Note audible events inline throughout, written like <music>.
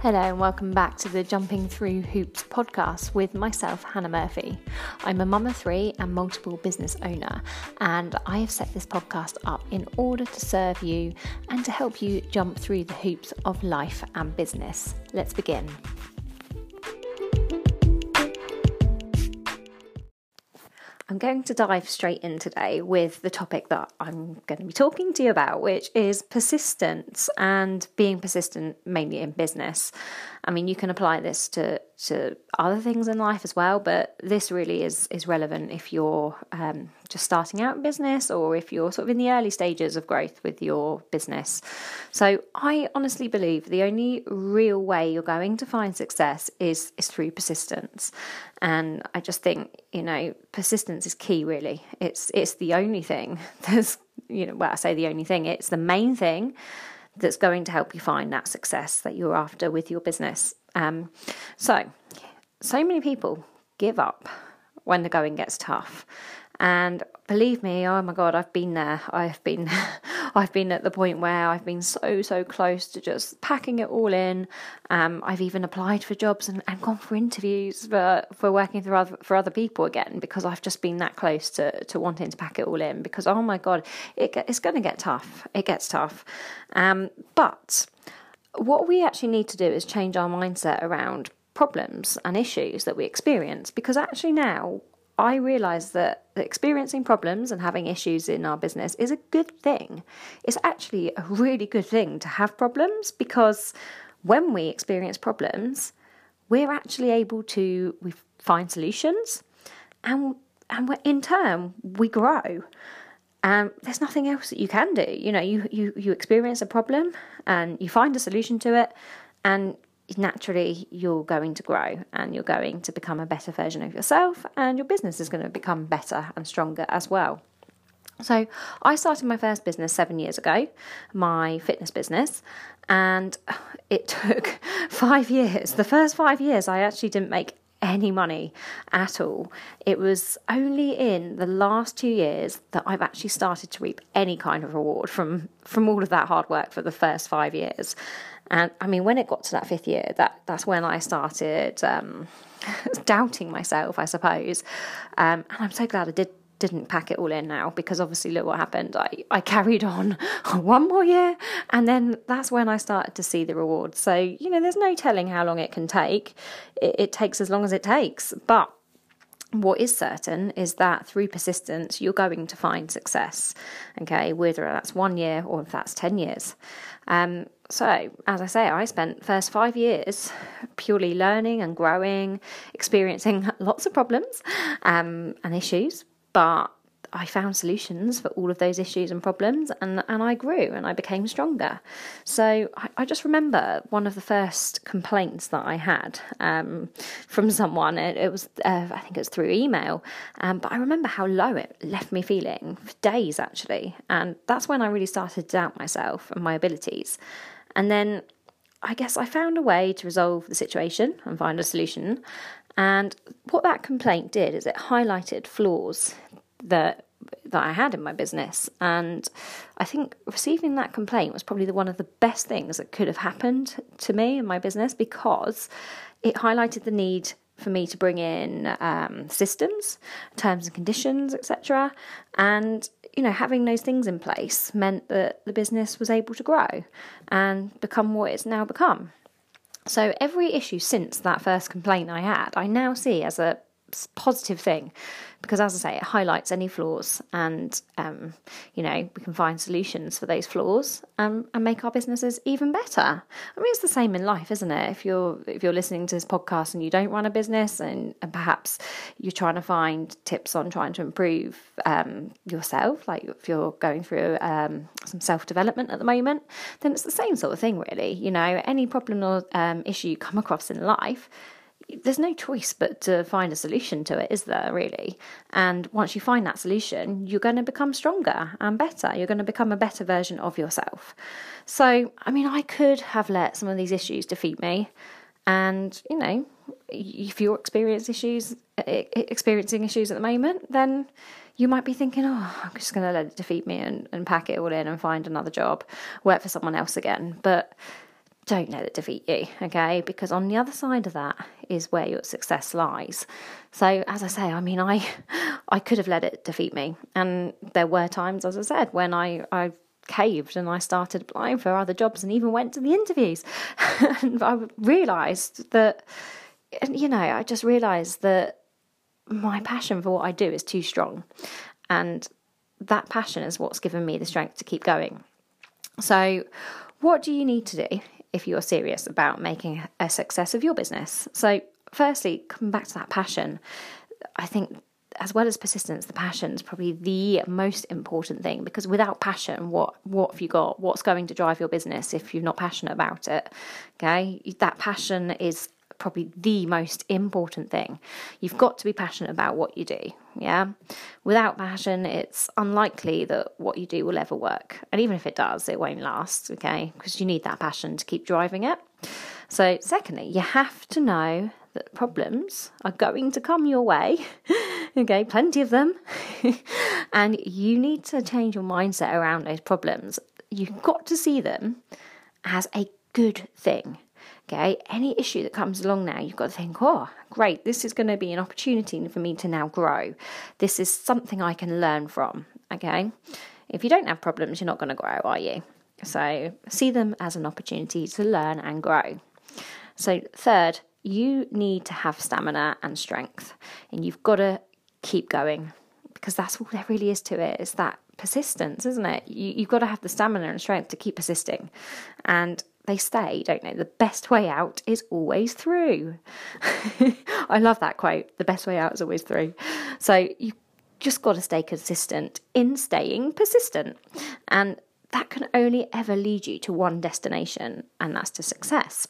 Hello, and welcome back to the Jumping Through Hoops podcast with myself, Hannah Murphy. I'm a mum of three and multiple business owner, and I have set this podcast up in order to serve you and to help you jump through the hoops of life and business. Let's begin. I'm going to dive straight in today with the topic that I'm going to be talking to you about, which is persistence and being persistent mainly in business. I mean, you can apply this to, to other things in life as well, but this really is, is relevant if you're um, just starting out in business or if you're sort of in the early stages of growth with your business. So, I honestly believe the only real way you're going to find success is, is through persistence. And I just think, you know, persistence is key really. It's it's the only thing <laughs> that's you know, well, I say the only thing, it's the main thing that's going to help you find that success that you're after with your business. Um, so, so many people give up when the going gets tough. And believe me, oh my God, I've been there. I've been, <laughs> I've been at the point where I've been so, so close to just packing it all in. Um, I've even applied for jobs and, and gone for interviews for, for working for other, for other people again because I've just been that close to, to wanting to pack it all in because, oh my God, it, it's going to get tough. It gets tough. Um, but what we actually need to do is change our mindset around problems and issues that we experience because actually now I realise that experiencing problems and having issues in our business is a good thing. It's actually a really good thing to have problems because when we experience problems, we're actually able to we find solutions, and and in turn we grow. And there's nothing else that you can do. You know, you you you experience a problem and you find a solution to it, and naturally you're going to grow and you're going to become a better version of yourself and your business is going to become better and stronger as well. So, I started my first business seven years ago, my fitness business, and <sighs> it took <laughs> five years. The first five years, I actually didn't make any money at all. It was only in the last two years that I've actually started to reap any kind of reward from from all of that hard work for the first five years. And I mean, when it got to that fifth year, that that's when I started um, <laughs> doubting myself, I suppose. Um, and I'm so glad I did didn't pack it all in now because obviously look what happened. I, I carried on <laughs> one more year and then that's when I started to see the rewards. So you know there's no telling how long it can take. It, it takes as long as it takes. But what is certain is that through persistence you're going to find success. Okay whether that's one year or if that's 10 years. Um, so, as I say, I spent first five years purely learning and growing, experiencing <laughs> lots of problems um, and issues, but I found solutions for all of those issues and problems, and, and I grew and I became stronger. So I, I just remember one of the first complaints that I had um, from someone. It, it was, uh, I think it was through email, um, but I remember how low it left me feeling for days actually. And that's when I really started to doubt myself and my abilities. And then I guess I found a way to resolve the situation and find a solution. And what that complaint did is it highlighted flaws that that I had in my business. And I think receiving that complaint was probably the, one of the best things that could have happened to me in my business because it highlighted the need for me to bring in um, systems, terms and conditions, etc. And you know, having those things in place meant that the business was able to grow and become what it's now become. So every issue since that first complaint I had, I now see as a positive thing. Because as i say it highlights any flaws and um, you know we can find solutions for those flaws um, and make our businesses even better. I mean it's the same in life isn't it? If you're if you're listening to this podcast and you don't run a business and, and perhaps you're trying to find tips on trying to improve um, yourself like if you're going through um, some self-development at the moment then it's the same sort of thing really. You know any problem or um, issue you come across in life there's no choice but to find a solution to it, is there, really? And once you find that solution, you're going to become stronger and better. You're going to become a better version of yourself. So, I mean, I could have let some of these issues defeat me. And, you know, if you're experiencing issues, experiencing issues at the moment, then you might be thinking, oh, I'm just going to let it defeat me and, and pack it all in and find another job, work for someone else again. But don't let it defeat you, okay? Because on the other side of that is where your success lies. So, as I say, I mean, I <laughs> I could have let it defeat me, and there were times, as I said, when I I caved and I started applying for other jobs and even went to the interviews, <laughs> and I realised that, you know, I just realised that my passion for what I do is too strong, and that passion is what's given me the strength to keep going. So, what do you need to do if you're serious about making a success of your business. So, firstly, coming back to that passion, I think as well as persistence, the passion is probably the most important thing because without passion, what what have you got? What's going to drive your business if you're not passionate about it? Okay, that passion is probably the most important thing. You've got to be passionate about what you do. Yeah. Without passion, it's unlikely that what you do will ever work. And even if it does, it won't last. Okay. Because you need that passion to keep driving it. So, secondly, you have to know that problems are going to come your way. <laughs> okay. Plenty of them. <laughs> and you need to change your mindset around those problems. You've got to see them as a good thing. Okay, any issue that comes along now, you've got to think, oh, great, this is going to be an opportunity for me to now grow. This is something I can learn from. Okay, if you don't have problems, you're not going to grow, are you? So see them as an opportunity to learn and grow. So, third, you need to have stamina and strength, and you've got to keep going because that's all there really is to it. It's that persistence, isn't it? You, you've got to have the stamina and strength to keep persisting. And they stay, don't they? The best way out is always through. <laughs> I love that quote. The best way out is always through. So you just got to stay consistent in staying persistent. And that can only ever lead you to one destination, and that's to success.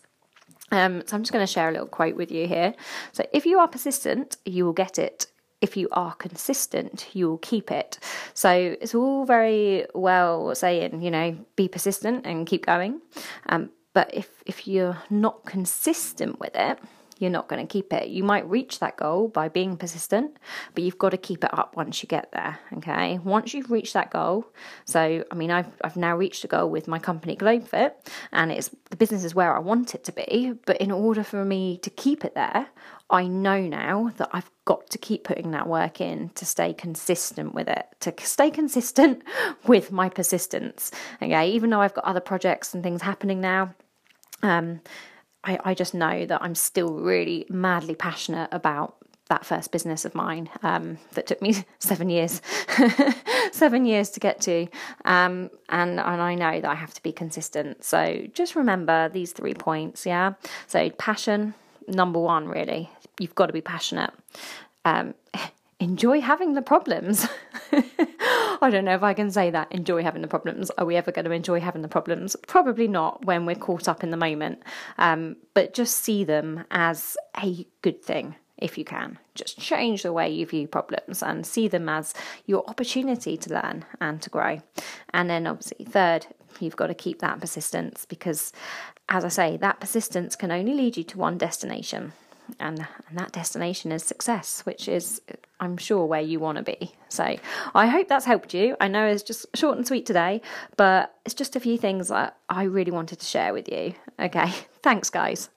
Um, so I'm just going to share a little quote with you here. So if you are persistent, you will get it if you are consistent, you will keep it. So it's all very well saying, you know, be persistent and keep going. Um, but if, if you're not consistent with it, you're not going to keep it. You might reach that goal by being persistent, but you've got to keep it up once you get there. Okay. Once you've reached that goal, so I mean, I've I've now reached a goal with my company GlobeFit, and it's the business is where I want it to be. But in order for me to keep it there, I know now that I've got to keep putting that work in to stay consistent with it, to stay consistent <laughs> with my persistence. Okay, even though I've got other projects and things happening now, um, I, I just know that I'm still really madly passionate about that first business of mine um, that took me <laughs> seven years, <laughs> seven years to get to, um, and and I know that I have to be consistent. So just remember these three points, yeah. So passion, number one, really you've got to be passionate. Um, <laughs> enjoy having the problems. <gasps> I don't know if I can say that. Enjoy having the problems. Are we ever going to enjoy having the problems? Probably not when we're caught up in the moment. Um, but just see them as a good thing if you can. Just change the way you view problems and see them as your opportunity to learn and to grow. And then, obviously, third, you've got to keep that persistence because, as I say, that persistence can only lead you to one destination and and that destination is success, which is I'm sure where you want to be. So I hope that's helped you. I know it's just short and sweet today, but it's just a few things that I really wanted to share with you. Okay, <laughs> thanks, guys.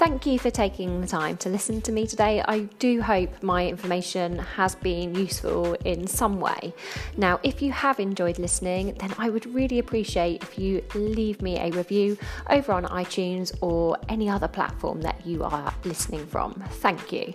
Thank you for taking the time to listen to me today. I do hope my information has been useful in some way. Now, if you have enjoyed listening, then I would really appreciate if you leave me a review over on iTunes or any other platform that you are listening from. Thank you.